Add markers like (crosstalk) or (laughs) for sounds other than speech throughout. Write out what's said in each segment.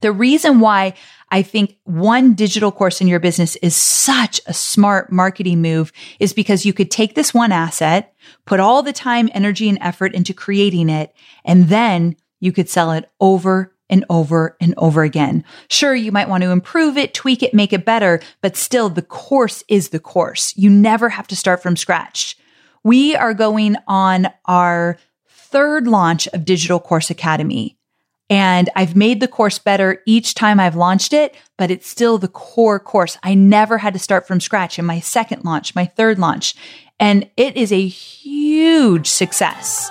The reason why I think one digital course in your business is such a smart marketing move is because you could take this one asset, put all the time, energy, and effort into creating it, and then you could sell it over and over and over again. Sure, you might want to improve it, tweak it, make it better, but still the course is the course. You never have to start from scratch. We are going on our third launch of Digital Course Academy. And I've made the course better each time I've launched it, but it's still the core course. I never had to start from scratch in my second launch, my third launch. And it is a huge success.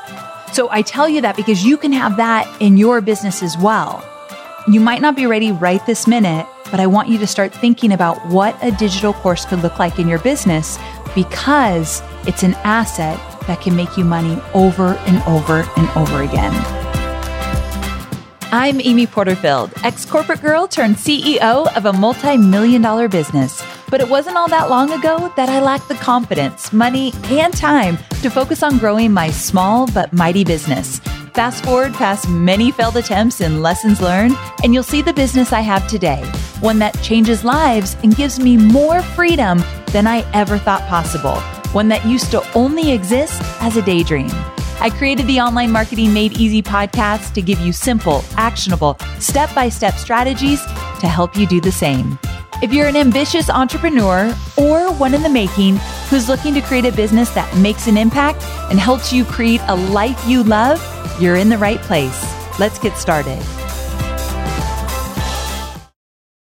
So I tell you that because you can have that in your business as well. You might not be ready right this minute, but I want you to start thinking about what a digital course could look like in your business because it's an asset that can make you money over and over and over again. I'm Amy Porterfield, ex corporate girl turned CEO of a multi million dollar business. But it wasn't all that long ago that I lacked the confidence, money, and time to focus on growing my small but mighty business. Fast forward past many failed attempts and lessons learned, and you'll see the business I have today one that changes lives and gives me more freedom than I ever thought possible, one that used to only exist as a daydream. I created the Online Marketing Made Easy podcast to give you simple, actionable, step by step strategies to help you do the same. If you're an ambitious entrepreneur or one in the making who's looking to create a business that makes an impact and helps you create a life you love, you're in the right place. Let's get started.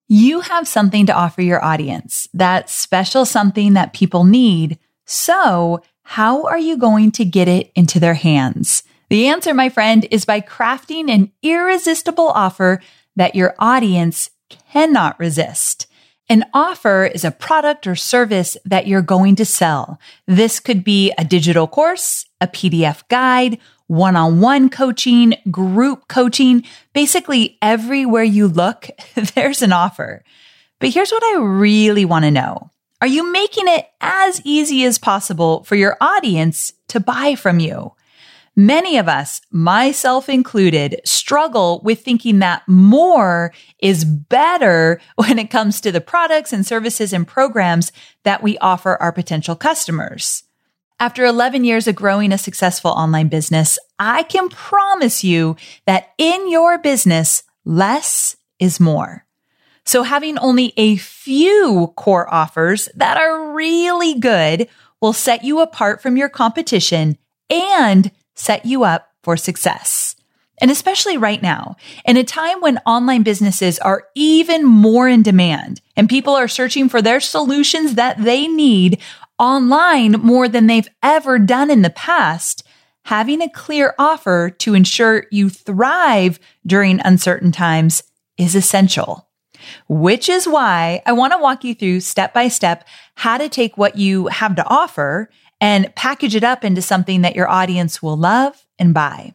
You have something to offer your audience, that special something that people need. So, how are you going to get it into their hands? The answer, my friend, is by crafting an irresistible offer that your audience cannot resist. An offer is a product or service that you're going to sell. This could be a digital course, a PDF guide, one-on-one coaching, group coaching. Basically, everywhere you look, (laughs) there's an offer. But here's what I really want to know. Are you making it as easy as possible for your audience to buy from you? Many of us, myself included, struggle with thinking that more is better (laughs) when it comes to the products and services and programs that we offer our potential customers. After 11 years of growing a successful online business, I can promise you that in your business, less is more. So having only a few core offers that are really good will set you apart from your competition and set you up for success. And especially right now, in a time when online businesses are even more in demand and people are searching for their solutions that they need online more than they've ever done in the past, having a clear offer to ensure you thrive during uncertain times is essential which is why I want to walk you through step by step how to take what you have to offer and package it up into something that your audience will love and buy.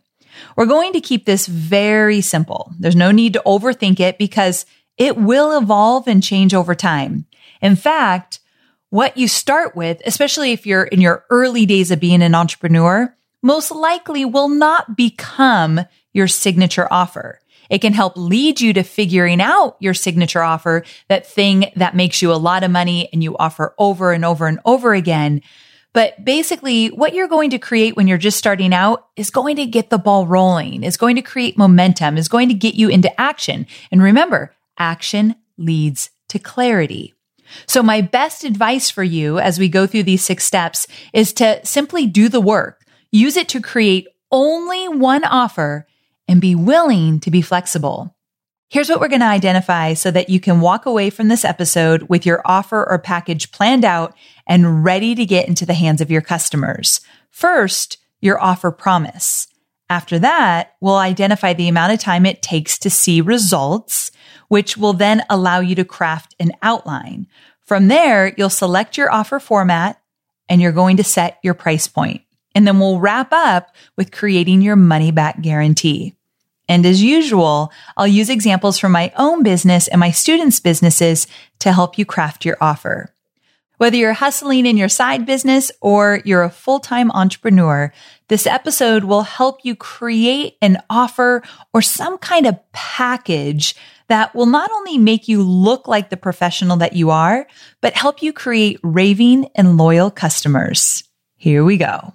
We're going to keep this very simple. There's no need to overthink it because it will evolve and change over time. In fact, what you start with, especially if you're in your early days of being an entrepreneur, most likely will not become your signature offer. It can help lead you to figuring out your signature offer, that thing that makes you a lot of money and you offer over and over and over again. But basically, what you're going to create when you're just starting out is going to get the ball rolling, is going to create momentum, is going to get you into action. And remember, action leads to clarity. So my best advice for you as we go through these six steps is to simply do the work. Use it to create only one offer and be willing to be flexible. Here's what we're going to identify so that you can walk away from this episode with your offer or package planned out and ready to get into the hands of your customers. First, your offer promise. After that, we'll identify the amount of time it takes to see results, which will then allow you to craft an outline. From there, you'll select your offer format and you're going to set your price point. And then we'll wrap up with creating your money back guarantee. And as usual, I'll use examples from my own business and my students' businesses to help you craft your offer. Whether you're hustling in your side business or you're a full-time entrepreneur, this episode will help you create an offer or some kind of package that will not only make you look like the professional that you are, but help you create raving and loyal customers. Here we go.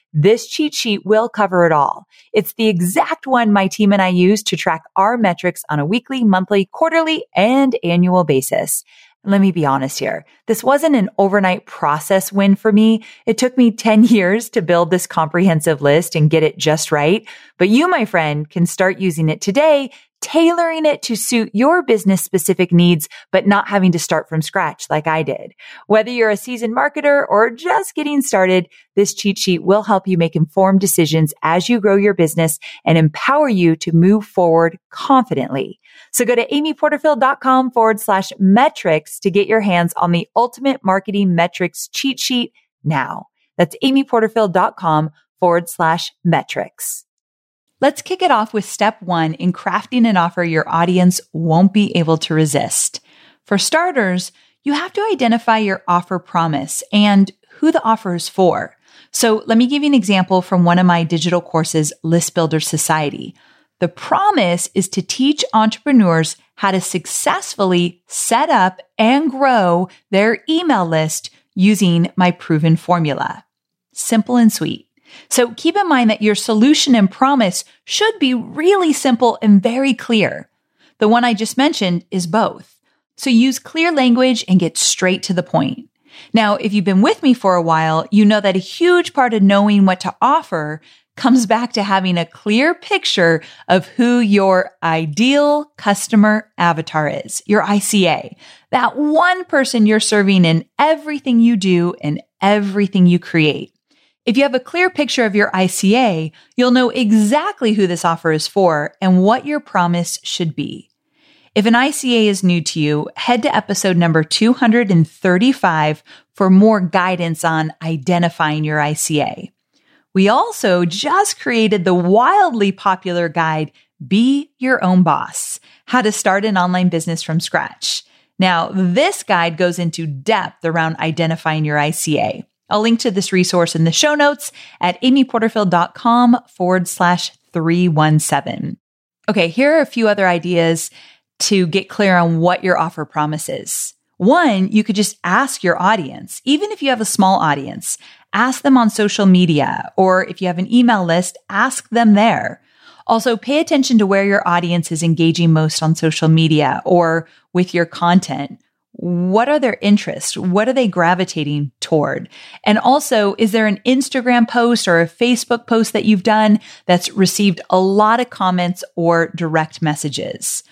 this cheat sheet will cover it all. It's the exact one my team and I use to track our metrics on a weekly, monthly, quarterly, and annual basis. Let me be honest here. This wasn't an overnight process win for me. It took me (laughs) 10 years to build this comprehensive list and get it just right. But you, my friend, can start using it today tailoring it to suit your business specific needs, but not having to start from scratch like I did. Whether you're a seasoned marketer or just getting started, this cheat sheet will help you make informed decisions as you grow your business and empower you to move forward confidently. So go to amyporterfield.com forward slash metrics to get your hands on the ultimate marketing metrics cheat sheet now. That's amyporterfield.com forward slash metrics. Let's kick it off with step one in crafting an offer your audience won't be able to resist. For starters, you have to identify your offer promise and who the offer is for. So let me give you an example from one of my digital courses, List Builder Society. The promise is to teach entrepreneurs how to successfully set up and grow their email list using my proven formula. Simple and sweet. So keep in mind that your solution and promise should be really simple and very clear. The one I just mentioned is both. So use clear language and get straight to the point. Now, if you've been with me for a while, you know that a huge part of knowing what to offer comes back to having a clear picture of who your ideal customer avatar is, your ICA, that one person you're serving in everything you do and everything you create. If you have a clear picture of your ICA, you'll know exactly who this offer is for and what your promise should be. If an ICA is new to you, head to episode number 235 for more guidance on identifying your ICA. We also just created the wildly popular guide, Be Your Own Boss, how to start an online business from scratch. Now, this guide goes into depth around identifying your ICA. I'll link to this resource in the show notes at amyporterfield.com forward slash 317. Okay, here are a few other ideas to get clear on what your offer promises. One, you could just ask your audience, even if you have a small audience, ask them on social media, or if you have an email list, ask them there. Also, pay attention to where your audience is engaging most on social media or with your content what are their interests? What are they gravitating toward? And also, is there an Instagram post or a Facebook post that you've done that's received a lot of comments or direct messages?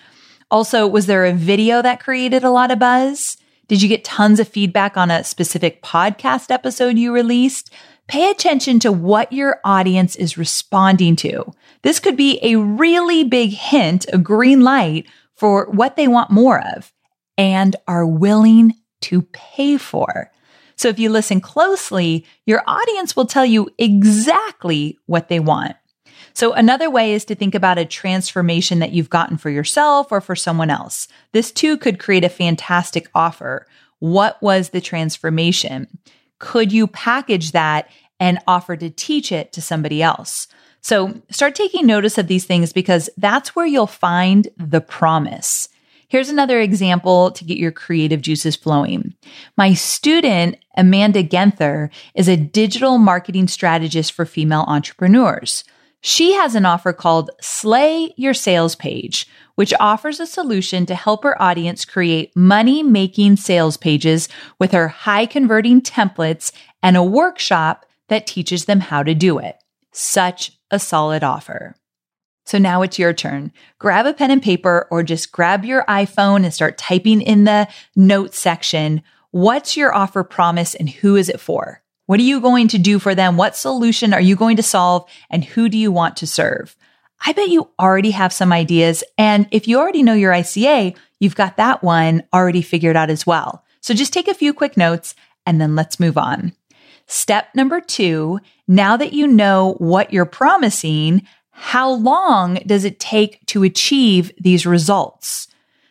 Also, was there a video that created a lot of buzz? Did you get tons of feedback on a specific podcast episode you released? Pay attention to what your audience is responding to. This could be a really big hint, a green light for what they want more of and are willing to pay for. So if you listen closely, your audience will tell you exactly what they want. So another way is to think about a transformation that you've gotten for yourself or for someone else. This too could create a fantastic offer. What was the transformation? Could you package that and offer to teach it to somebody else? So start taking notice of these things because that's where you'll find the promise. Here's another example to get your creative juices flowing. My student, Amanda Genther, is a digital marketing strategist for female entrepreneurs. She has an offer called Slay Your Sales Page, which offers a solution to help her audience create money making sales pages with her high converting templates and a workshop that teaches them how to do it. Such a solid offer. So now it's your turn. Grab a pen and paper or just grab your iPhone and start typing in the notes section What's your offer promise and who is it for? What are you going to do for them? What solution are you going to solve and who do you want to serve? I bet you already have some ideas. And if you already know your ICA, you've got that one already figured out as well. So just take a few quick notes and then let's move on. Step number two, now that you know what you're promising, how long does it take to achieve these results?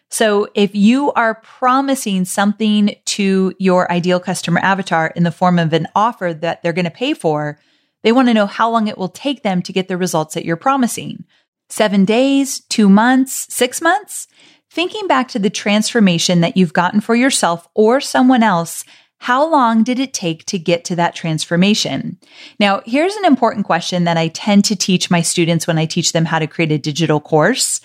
So if you are promising something to your ideal customer avatar in the form of an offer that they're going to pay for, they want to know how long it will take them to get the results that you're promising. Seven days, two months, six months? Thinking back to the transformation that you've gotten for yourself or someone else, how long did it take to get to that transformation? Now, here's an important question that I tend to teach my students when I teach them how to create a digital course.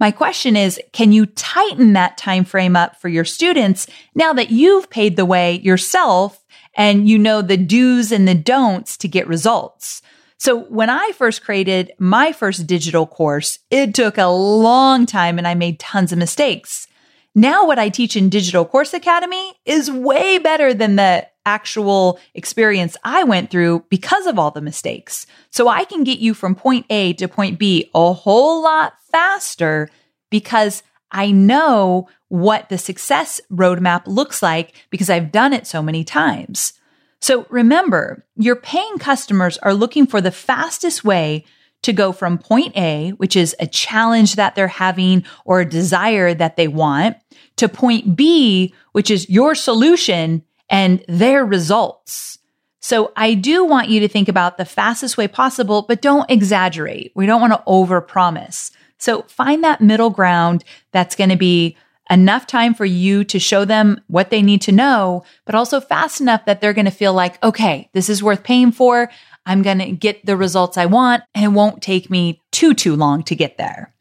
My question is, can you tighten that time frame up for your students now that you've paid the way yourself and you know the do's and the don'ts to get results. So when I first created my first digital course, it took a long time and I made tons of mistakes. Now what I teach in Digital Course Academy is way better than the actual experience I went through because of all the mistakes. So I can get you from point A to point B a whole lot faster because I know what the success roadmap looks like because I've done it so many times. So remember, your paying customers are looking for the fastest way to go from point A, which is a challenge that they're having or a desire that they want, to point B, which is your solution and their results. So I do want you to think about the fastest way possible, but don't exaggerate. We don't want to overpromise. So find that middle ground that's going to be enough time for you to show them what they need to know, but also fast enough that they're going to feel like, okay, this is worth paying for. I'm going to get the results I want and it won't take me too, too long to get there.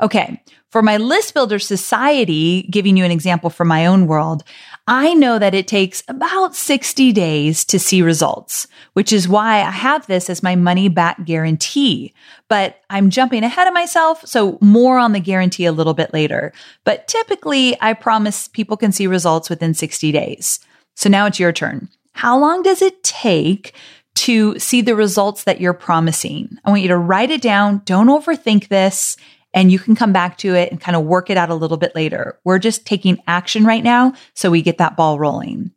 Okay. For my list builder society, giving you an example from my own world, I know that it takes about 60 days to see results, which is why I have this as my money back guarantee. But I'm jumping ahead of myself, so more on the guarantee a little bit later. But typically, I promise people can see results within 60 days. So now it's your turn. How long does it take to see the results that you're promising? I want you to write it down. Don't overthink this and you can come back to it and kind of work it out a little bit later. We're just taking action right now so we get that ball rolling.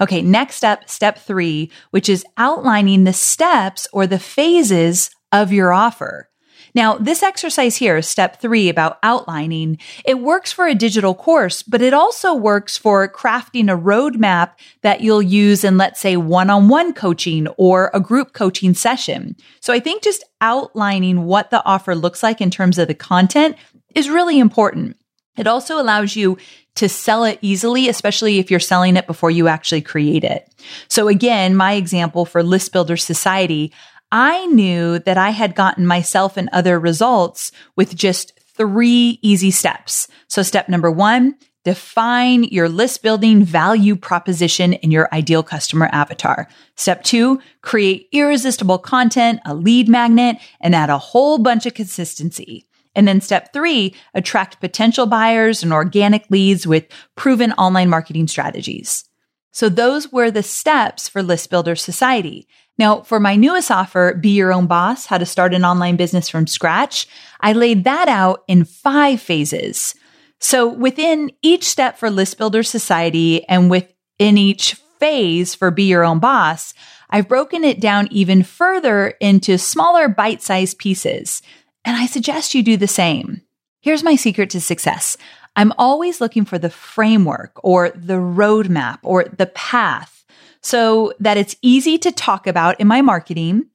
Okay, next up, step three, which is outlining the steps or the phases of your offer. Now, this exercise here, step three about outlining, it works for a digital course, but it also works for crafting a roadmap that you'll use in, let's say, one-on-one coaching or a group coaching session. So I think just outlining what the offer looks like in terms of the content is really important. It also allows you to sell it easily, especially if you're selling it before you actually create it. So again, my example for List Builder Society, I knew that I had gotten myself and other results with just three easy steps. So step number one, define your list building value proposition in your ideal customer avatar. Step two, create irresistible content, a lead magnet, and add a whole bunch of consistency. And then step three, attract potential buyers and organic leads with proven online marketing strategies. So those were the steps for List Builder Society. Now, for my newest offer, Be Your Own Boss, how to start an online business from scratch, I laid that out in five phases. So within each step for List Builder Society and within each phase for Be Your Own Boss, I've broken it down even further into smaller bite sized pieces. And I suggest you do the same. Here's my secret to success. I'm always looking for the framework or the roadmap or the path so that it's easy to talk about in my marketing.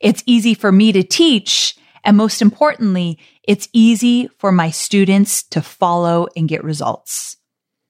It's easy for me to teach. And most importantly, it's easy for my students to follow and get results.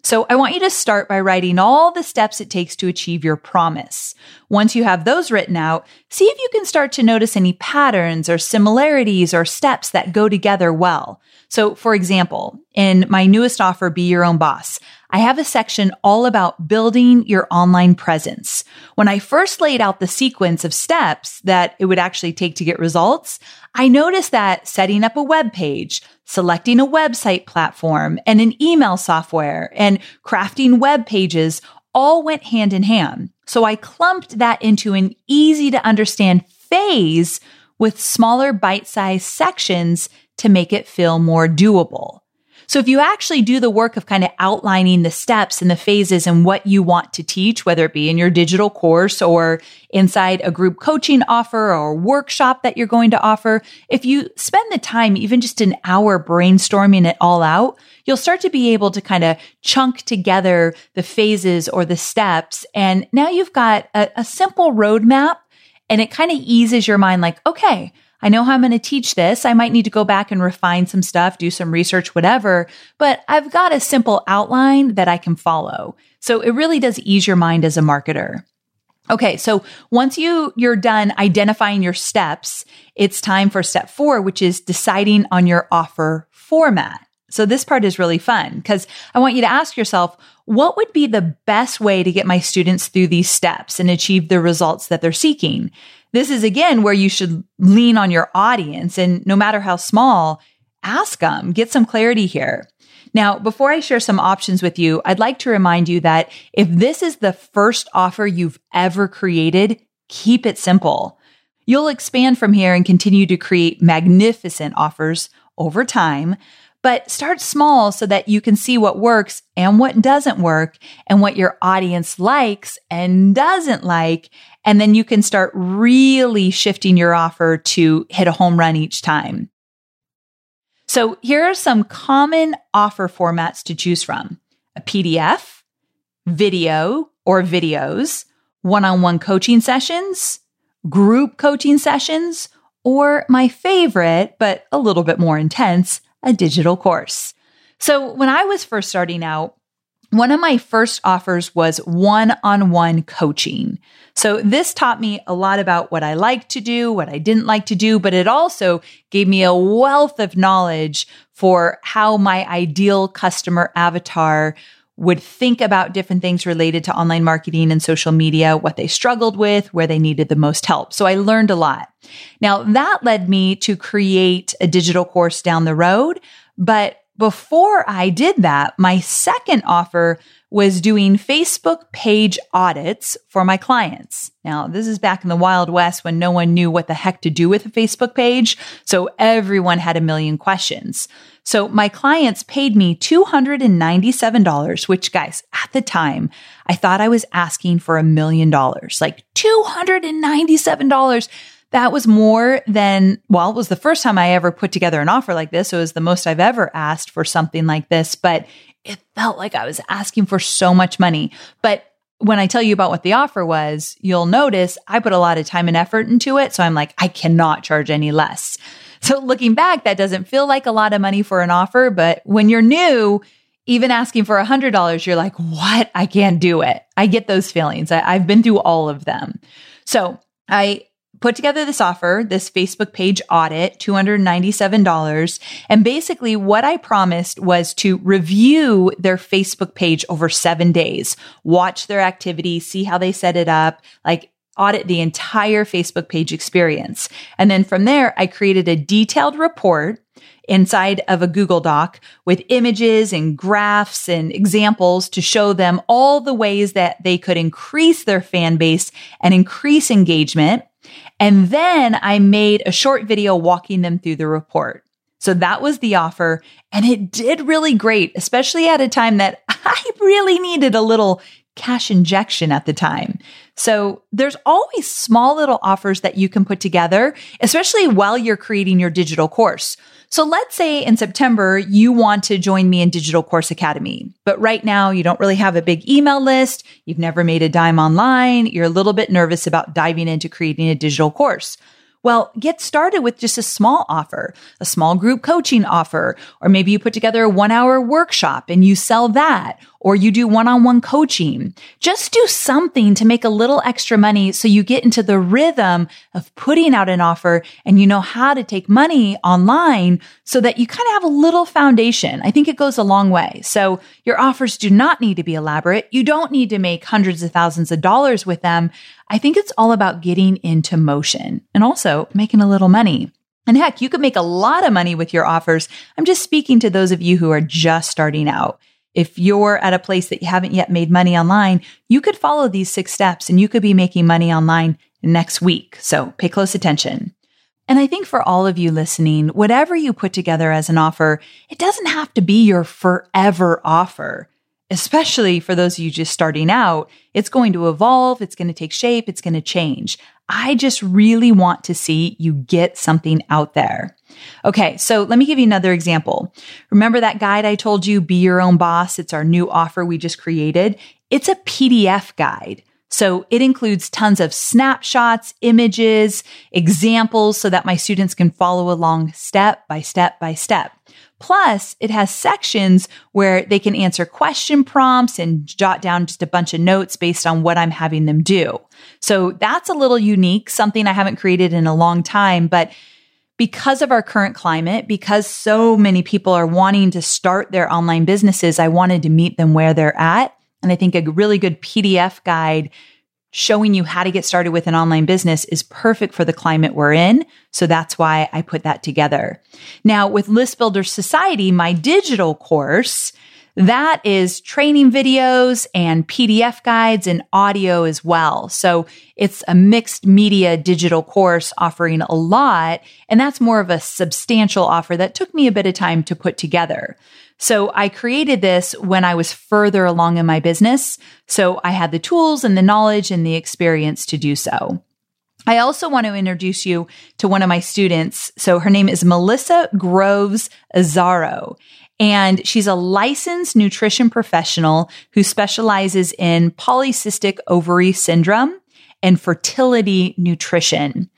So I want you to start by writing all the steps it takes to achieve your promise. Once you have those written out, see if you can start to notice any patterns or similarities or steps that go together well. So for example, in my newest offer, Be Your Own Boss, I have a section all about building your online presence. When I first laid out the sequence of steps that it would actually take to get results, I noticed that setting up a web page, selecting a website platform and an email software and crafting web pages all went hand in hand. So I clumped that into an easy to understand phase with smaller bite sized sections to make it feel more doable. So if you actually do the work of kind of outlining the steps and the phases and what you want to teach, whether it be in your digital course or inside a group coaching offer or workshop that you're going to offer, if you spend the time, even just an hour brainstorming it all out, you'll start to be able to kind of chunk together the phases or the steps. And now you've got a, a simple roadmap and it kind of eases your mind like, okay, I know how I'm going to teach this. I might need to go back and refine some stuff, do some research, whatever, but I've got a simple outline that I can follow. So it really does ease your mind as a marketer. Okay. So once you, you're done identifying your steps, it's time for step four, which is deciding on your offer format. So this part is really fun because I want you to ask yourself, what would be the best way to get my students through these steps and achieve the results that they're seeking? This is again where you should lean on your audience and no matter how small, ask them, get some clarity here. Now, before I share some options with you, I'd like to remind you that if this is the first offer you've ever created, keep it simple. You'll expand from here and continue to create magnificent offers over time. But start small so that you can see what works and what doesn't work and what your audience likes and doesn't like. And then you can start really shifting your offer to hit a home run each time. So here are some common offer formats to choose from a PDF, video or videos, one on one coaching sessions, group coaching sessions, or my favorite, but a little bit more intense, a digital course. So when I was first starting out, one of my first offers was one on one coaching. So this taught me a lot about what I liked to do, what I didn't like to do, but it also gave me a wealth of knowledge for how my ideal customer avatar would think about different things related to online marketing and social media, what they struggled with, where they needed the most help. So I learned a lot. Now that led me to create a digital course down the road. But before I did that, my second offer was doing Facebook page audits for my clients. Now, this is back in the Wild West when no one knew what the heck to do with a Facebook page. So everyone had a million questions. So my clients paid me $297, which guys, at the time, I thought I was asking for a million dollars, like $297. That was more than, well, it was the first time I ever put together an offer like this. So it was the most I've ever asked for something like this, but it felt like I was asking for so much money. But when I tell you about what the offer was, you'll notice I put a lot of time and effort into it. So I'm like, I cannot charge any less. So looking back, that doesn't feel like a lot of money for an offer, but when you're new, even asking for a hundred dollars, you're like, what? I can't do it. I get those feelings. I, I've been through all of them. So I put together this offer, this Facebook page audit, $297. And basically what I promised was to review their Facebook page over seven days, watch their activity, see how they set it up, like audit the entire Facebook page experience. And then from there, I created a detailed report inside of a Google Doc with images and graphs and examples to show them all the ways that they could increase their fan base and increase engagement. And then I made a short video walking them through the report. So that was the offer and it did really great, especially at a time that (laughs) I really needed a little cash injection at the time. So there's always small little offers that you can put together, especially while you're creating your digital course. So let's say in September, you want to join me in Digital Course Academy, but right now you don't really have a big email list. You've never made a dime online. You're a little bit nervous about diving into creating a digital course. Well, get started with just a small offer, a small group coaching offer, or maybe you put together a one hour workshop and you sell that, or you do one on one coaching. Just do something to make a little extra money so you get into the rhythm of putting out an offer and you know how to take money online so that you kind of have a little foundation. I think it goes a long way. So your offers do not need to be elaborate. You don't need to make hundreds of thousands of dollars with them. I think it's all about getting into motion and also making a little money. And heck, you could make a lot of money with your offers. I'm just speaking to those of you who are just starting out. If you're at a place that you haven't yet made money online, you could follow these six steps and you could be making money online next week. So pay close attention. And I think for all of you listening, whatever you put together as an offer, it doesn't have to be your forever offer. Especially for those of you just starting out, it's going to evolve, it's going to take shape, it's going to change. I just really want to see you get something out there. Okay, so let me give you another example. Remember that guide I told you, Be Your Own Boss? It's our new offer we just created. It's a PDF guide. So it includes tons of snapshots, images, examples so that my students can follow along step by step by step. Plus, it has sections where they can answer question prompts and jot down just a bunch of notes based on what I'm having them do. So that's a little unique, something I haven't created in a long time, but because of our current climate, because so many people are wanting to start their online businesses, I wanted to meet them where they're at. And I think a really good PDF guide showing you how to get started with an online business is perfect for the climate we're in. So that's why I put that together. Now with List Builder Society, my digital course, that is training videos and PDF guides and audio as well. So it's a mixed media digital course offering a lot. And that's more of a substantial offer that took me a bit of time to put together. So I created this when I was further along in my business. So I had the tools and the knowledge and the experience to do so. I also want to introduce you to one of my students. So her name is Melissa Groves Azzaro. And she's a licensed nutrition professional who specializes in polycystic ovary syndrome and fertility nutrition.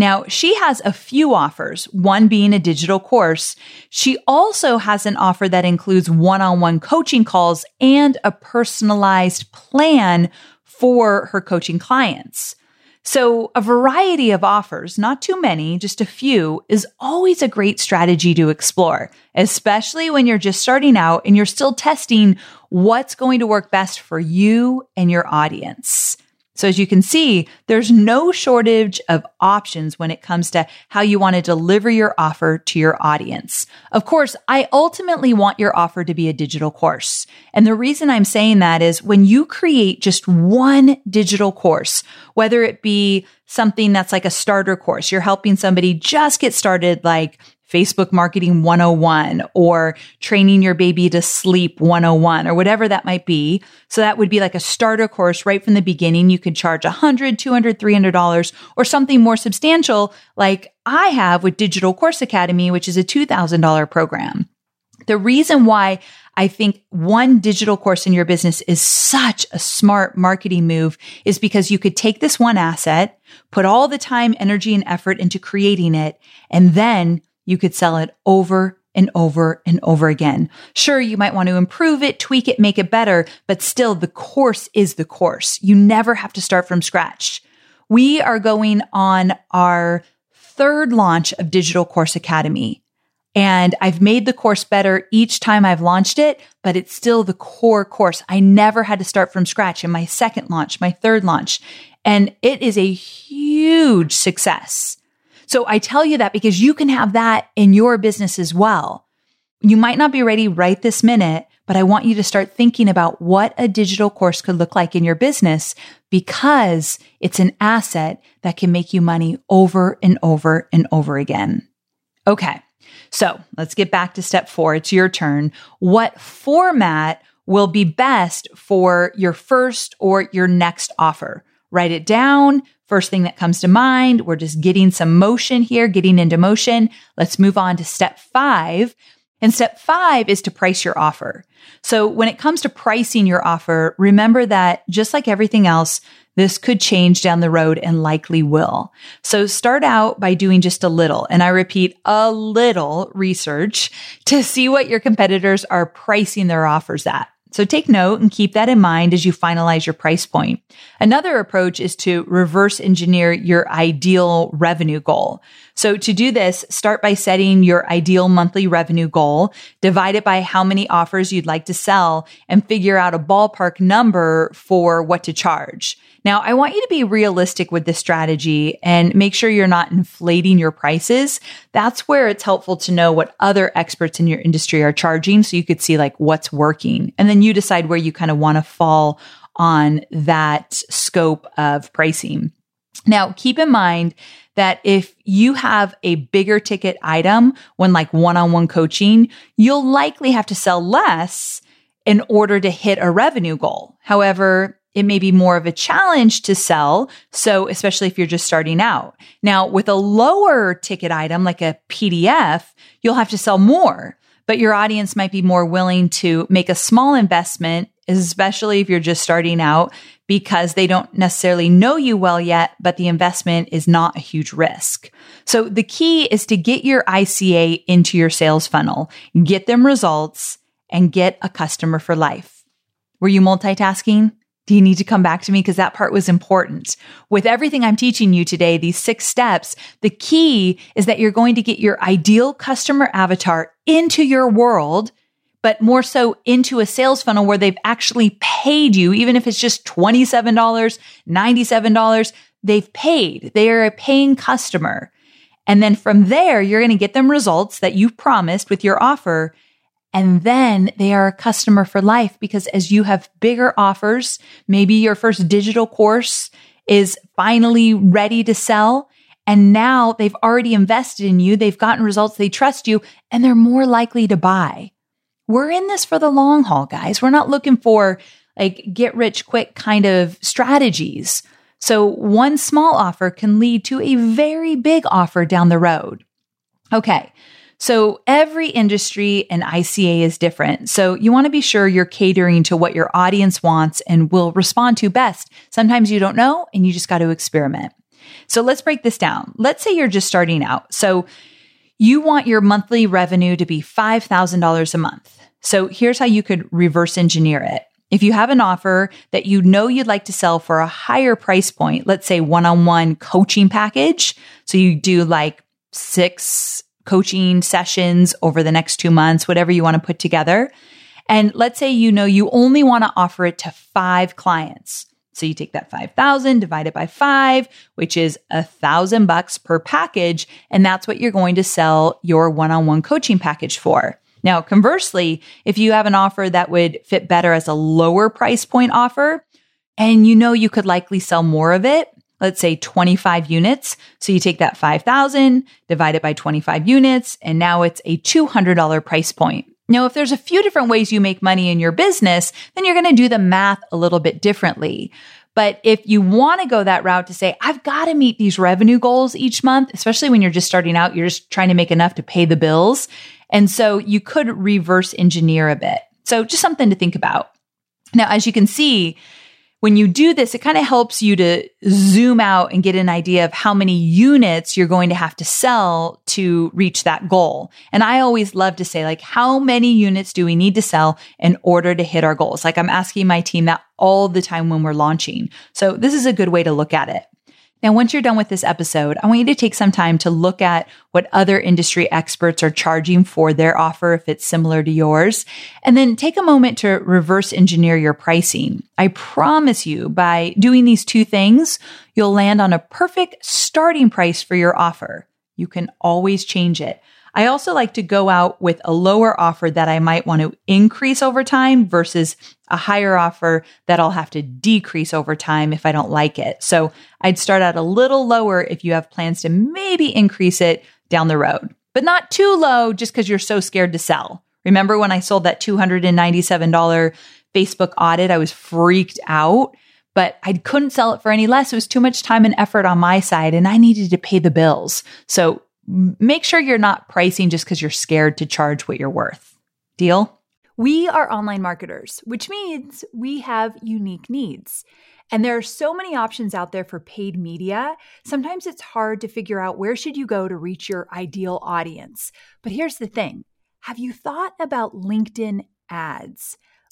Now, she has a few offers, one being a digital course. She also has an offer that includes one on one coaching calls and a personalized plan for her coaching clients. So a variety of offers, not too many, just a few, is always a great strategy to explore, especially when you're just starting out and you're still testing what's going to work best for you and your audience. So as you can see, there's no shortage of options when it comes to how you want to deliver your offer to your audience. Of course, I ultimately want your offer to be a digital course. And the reason I'm saying that is when you create just one digital course, whether it be something that's like a starter course, you're helping somebody just get started, like Facebook marketing 101 or training your baby to sleep 101 or whatever that might be. So that would be like a starter course right from the beginning. You could charge $100, $200, 300 dollars or something more substantial like I have with Digital Course Academy, which is a $2,000 program. The reason why I think one digital course in your business is such a smart marketing move is because you could take this one asset, put all the time, energy, and effort into creating it, and then you could sell it over and over and over again. Sure, you might want to improve it, tweak it, make it better, but still the course is the course. You never have to start from scratch. We are going on our third launch of Digital Course Academy. And I've made the course better each time I've launched it, but it's still the core course. I never had to start from scratch in my second launch, my third launch. And it is a huge success. So I tell you that because you can have that in your business as well. You might not be ready right this minute, but I want you to start thinking about what a digital course could look like in your business because it's an asset that can make you money over and over and over again. Okay. So let's get back to step four. It's your turn. What format will be best for your first or your next offer? Write it down, First thing that comes to mind, we're just getting some motion here, getting into motion. Let's move on to step five. And step five is to price your offer. So when it comes to pricing your offer, remember that just like everything else, this could change down the road and likely will. So start out by doing just a little, and I repeat, a little research to see what your competitors are pricing their offers at. So take note and keep that in mind as you finalize your price point. Another approach is to reverse engineer your ideal revenue goal. So to do this, start by setting your ideal monthly revenue goal, divide it by how many offers you'd like to sell and figure out a ballpark number for what to charge. Now, I want you to be realistic with this strategy and make sure you're not inflating your prices. That's where it's helpful to know what other experts in your industry are charging so you could see like what's working. And then you decide where you kind of want to fall on that scope of pricing. Now, keep in mind that if you have a bigger ticket item when like one on one coaching, you'll likely have to sell less in order to hit a revenue goal. However, it may be more of a challenge to sell. So, especially if you're just starting out. Now, with a lower ticket item like a PDF, you'll have to sell more, but your audience might be more willing to make a small investment, especially if you're just starting out because they don't necessarily know you well yet, but the investment is not a huge risk. So the key is to get your ICA into your sales funnel, get them results and get a customer for life. Were you multitasking? Do you need to come back to me? Because that part was important. With everything I'm teaching you today, these six steps, the key is that you're going to get your ideal customer avatar into your world, but more so into a sales funnel where they've actually paid you, even if it's just $27, $97, they've paid. They are a paying customer. And then from there, you're going to get them results that you promised with your offer. And then they are a customer for life because as you have bigger offers, maybe your first digital course is finally ready to sell. And now they've already invested in you. They've gotten results. They trust you and they're more likely to buy. We're in this for the long haul, guys. We're not looking for like get rich quick kind of strategies. So one small offer can lead to a very big offer down the road. Okay. So every industry and ICA is different. So you want to be sure you're catering to what your audience wants and will respond to best. Sometimes you don't know and you just got to experiment. So let's break this down. Let's say you're just starting out. So you want your monthly revenue to be $5,000 a month. So here's how you could reverse engineer it. If you have an offer that you know you'd like to sell for a higher price point, let's say one on one coaching package. So you do like six coaching sessions over the next two months, whatever you want to put together. And let's say you know you only want to offer it to five clients. So you take that 5,000, divide it by five, which is a thousand bucks per package. And that's what you're going to sell your one-on-one coaching package for. Now, conversely, if you have an offer that would fit better as a lower price point offer, and you know you could likely sell more of it, let's say 25 units. So you take that 5,000, divide it by 25 units, and now it's a $200 price point. Now, if there's a few different ways you make money in your business, then you're going to do the math a little bit differently. But if you want to go that route to say, I've got to meet these revenue goals each month, especially when you're just starting out, you're just trying to make enough to pay the bills. And so you could reverse engineer a bit. So just something to think about. Now, as you can see, when you do this, it kind of helps you to zoom out and get an idea of how many units you're going to have to sell to reach that goal. And I always love to say, like, how many units do we need to sell in order to hit our goals? Like, I'm asking my team that all the time when we're launching. So this is a good way to look at it. Now, once you're done with this episode, I want you to take some time to look at what other industry experts are charging for their offer if it's similar to yours, and then take a moment to reverse engineer your pricing. I promise you, by doing these two things, you'll land on a perfect starting price for your offer. You can always change it. I also like to go out with a lower offer that I might want to increase over time versus a higher offer that I'll have to decrease over time if I don't like it. So I'd start out a little lower if you have plans to maybe increase it down the road, but not too low just because you're so scared to sell. Remember when I sold that $297 Facebook audit? I was freaked out, but I couldn't sell it for any less. It was too much time and effort on my side and I needed to pay the bills. So make sure you're not pricing just because you're scared to charge what you're worth. Deal? We are online marketers, which means we have unique needs. And there are so many options out there for paid media. Sometimes it's hard to figure out where should you go to reach your ideal audience. But here's the thing. Have you thought about LinkedIn ads?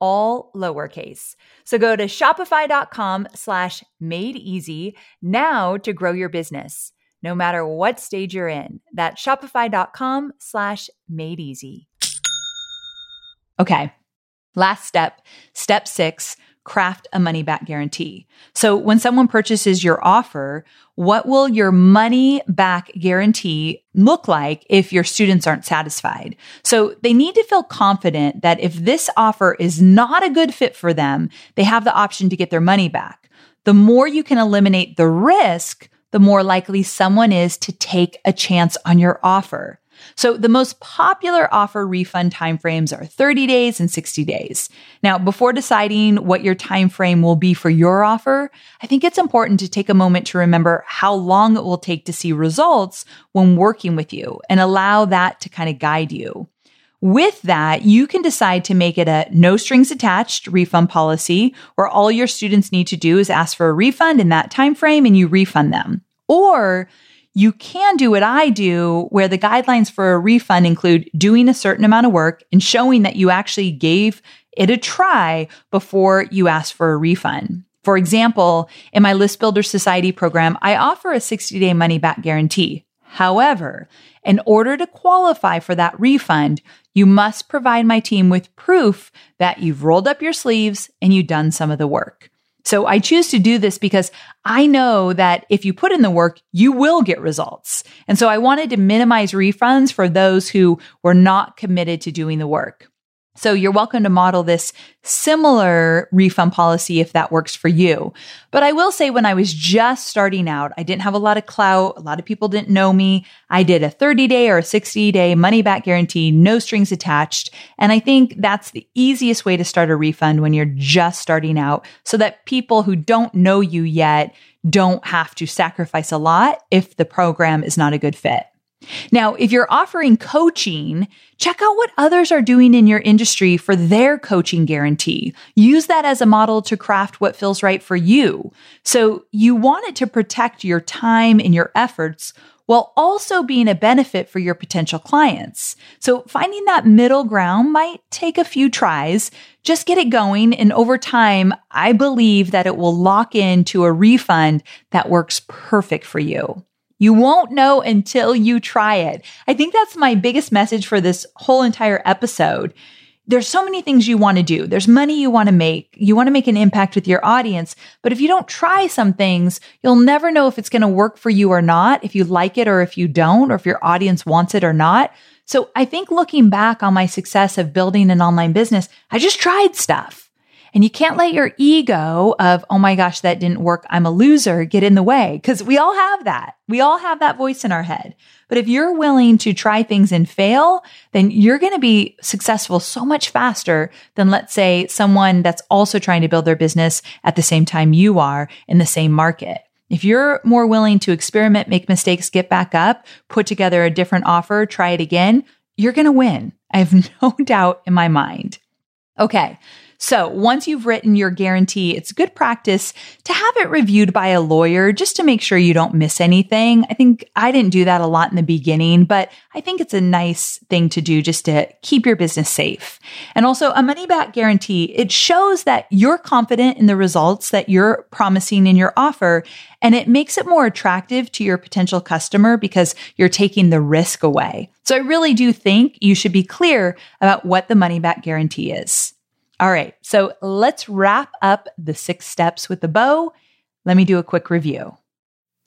all lowercase. So go to shopify.com slash made easy now to grow your business, no matter what stage you're in. That's shopify.com slash made easy. Okay. Last step, step six, craft a money back guarantee. So when someone purchases your offer, what will your money back guarantee look like if your students aren't satisfied? So they need to feel confident that if this offer is not a good fit for them, they have the option to get their money back. The more you can eliminate the risk, the more likely someone is to take a chance on your offer. So the most popular offer refund timeframes are 30 days and 60 days. Now, before deciding what your time frame will be for your offer, I think it's important to take a moment to remember how long it will take to see results when working with you and allow that to kind of guide you. With that, you can decide to make it a no strings attached refund policy where all your students need to do is ask for a refund in that time frame and you refund them. Or you can do what I do, where the guidelines for a refund include doing a certain amount of work and showing that you actually gave it a try before you ask for a refund. For example, in my List Builder Society program, I offer a 60 day money back guarantee. However, in order to qualify for that refund, you must provide my team with proof that you've rolled up your sleeves and you've done some of the work. So I choose to do this because I know that if you put in the work, you will get results. And so I wanted to minimize refunds for those who were not committed to doing the work. So you're welcome to model this similar refund policy if that works for you. But I will say when I was just starting out, I didn't have a lot of clout. A lot of people didn't know me. I did a 30 day or a 60 day money back guarantee, no strings attached. And I think that's the easiest way to start a refund when you're just starting out so that people who don't know you yet don't have to sacrifice a lot if the program is not a good fit. Now, if you're offering coaching, check out what others are doing in your industry for their coaching guarantee. Use that as a model to craft what feels right for you. So you want it to protect your time and your efforts while also being a benefit for your potential clients. So finding that middle ground might take a few tries. Just get it going. And over time, I believe that it will lock into a refund that works perfect for you. You won't know until you try it. I think that's my biggest message for this whole entire episode. there's so many things you want to do. There's money you want to make. You want to make an impact with your audience. But if you don't try some things, you'll never know if it's going to work for you or not, if you like it or if you don't, or if your audience wants it or not. So I think looking back on my success of building an online business, I just tried stuff. And you can't let your ego of, oh my gosh, that didn't work. I'm a loser get in the way. Cause we all have that. We all have that voice in our head. But if you're willing to try things and fail, then you're going to be successful so much faster than let's say someone that's also trying to build their business at the same time you are in the same market. If you're more willing to experiment, make mistakes, get back up, put together a different offer, try it again, you're going to win. I have (laughs) no doubt in my mind. Okay. So once you've written your guarantee, it's good practice to have it reviewed by a lawyer just to make sure you don't miss anything. I think I didn't do that a lot in the beginning, but I think it's a nice thing to do just to keep your business safe. And also a money back guarantee, it shows that you're confident in the results that you're promising in your offer. And it makes it more attractive to your potential customer because you're taking the risk away. So I really do think you should be clear about what the money back guarantee is. All right. So let's wrap up the six steps with the bow. Let me do a quick review.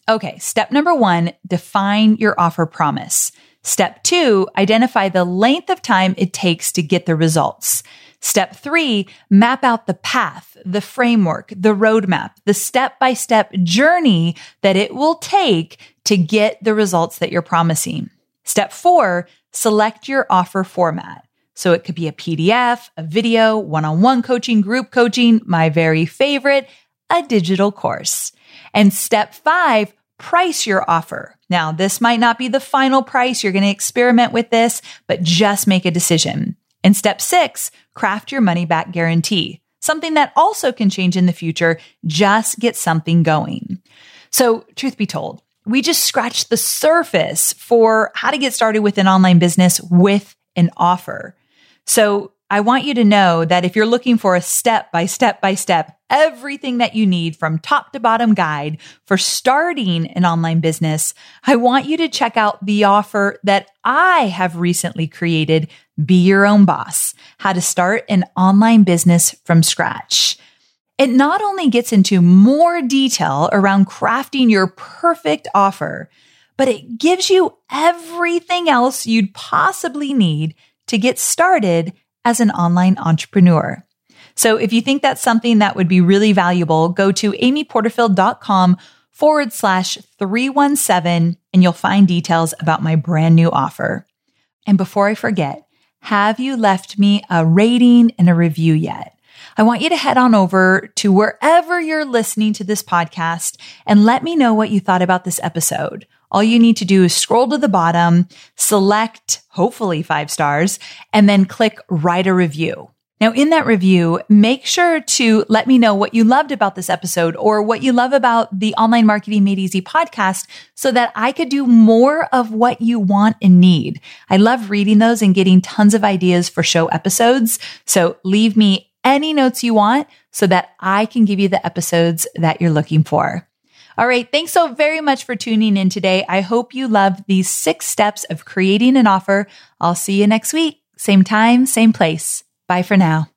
Okay. Step number one, define your offer promise. Step two, identify the length of time it takes to get the results. Step three, map out the path, the framework, the roadmap, the step by step journey that it will take to get the results that you're promising. Step four, select your offer format. So it could be a PDF, a video, one on one coaching, group coaching, my very favorite, a digital course. And step five, price your offer. Now, this might not be the final price. You're going to experiment with this, but just make a decision. And step six, craft your money back guarantee. Something that also can change in the future. Just get something going. So truth be told, we just scratched the surface for how to get started with an online business with an offer. So I want you to know that if you're looking for a step by step by step, everything that you need from top to bottom guide for starting an online business, I want you to check out the offer that I have recently created, Be Your Own Boss, how to start an online business from scratch. It not only gets into more detail around crafting your perfect offer, but it gives you everything else you'd possibly need to get started as an online entrepreneur. So if you think that's something that would be really valuable, go to amyporterfield.com forward slash 317 and you'll find details about my brand new offer. And before I forget, have you left me a rating and a review yet? I want you to head on over to wherever you're listening to this podcast and let me know what you thought about this episode. All you need to do is scroll to the bottom, select hopefully five stars, and then click write a review. Now, in that review, make sure to let me know what you loved about this episode or what you love about the Online Marketing Made Easy podcast so that I could do more of what you want and need. I love reading those and getting tons of ideas for show episodes. So leave me any notes you want so that I can give you the episodes that you're looking for. All right. Thanks so very much for tuning in today. I hope you love these six steps of creating an offer. I'll see you next week. Same time, same place. Bye for now.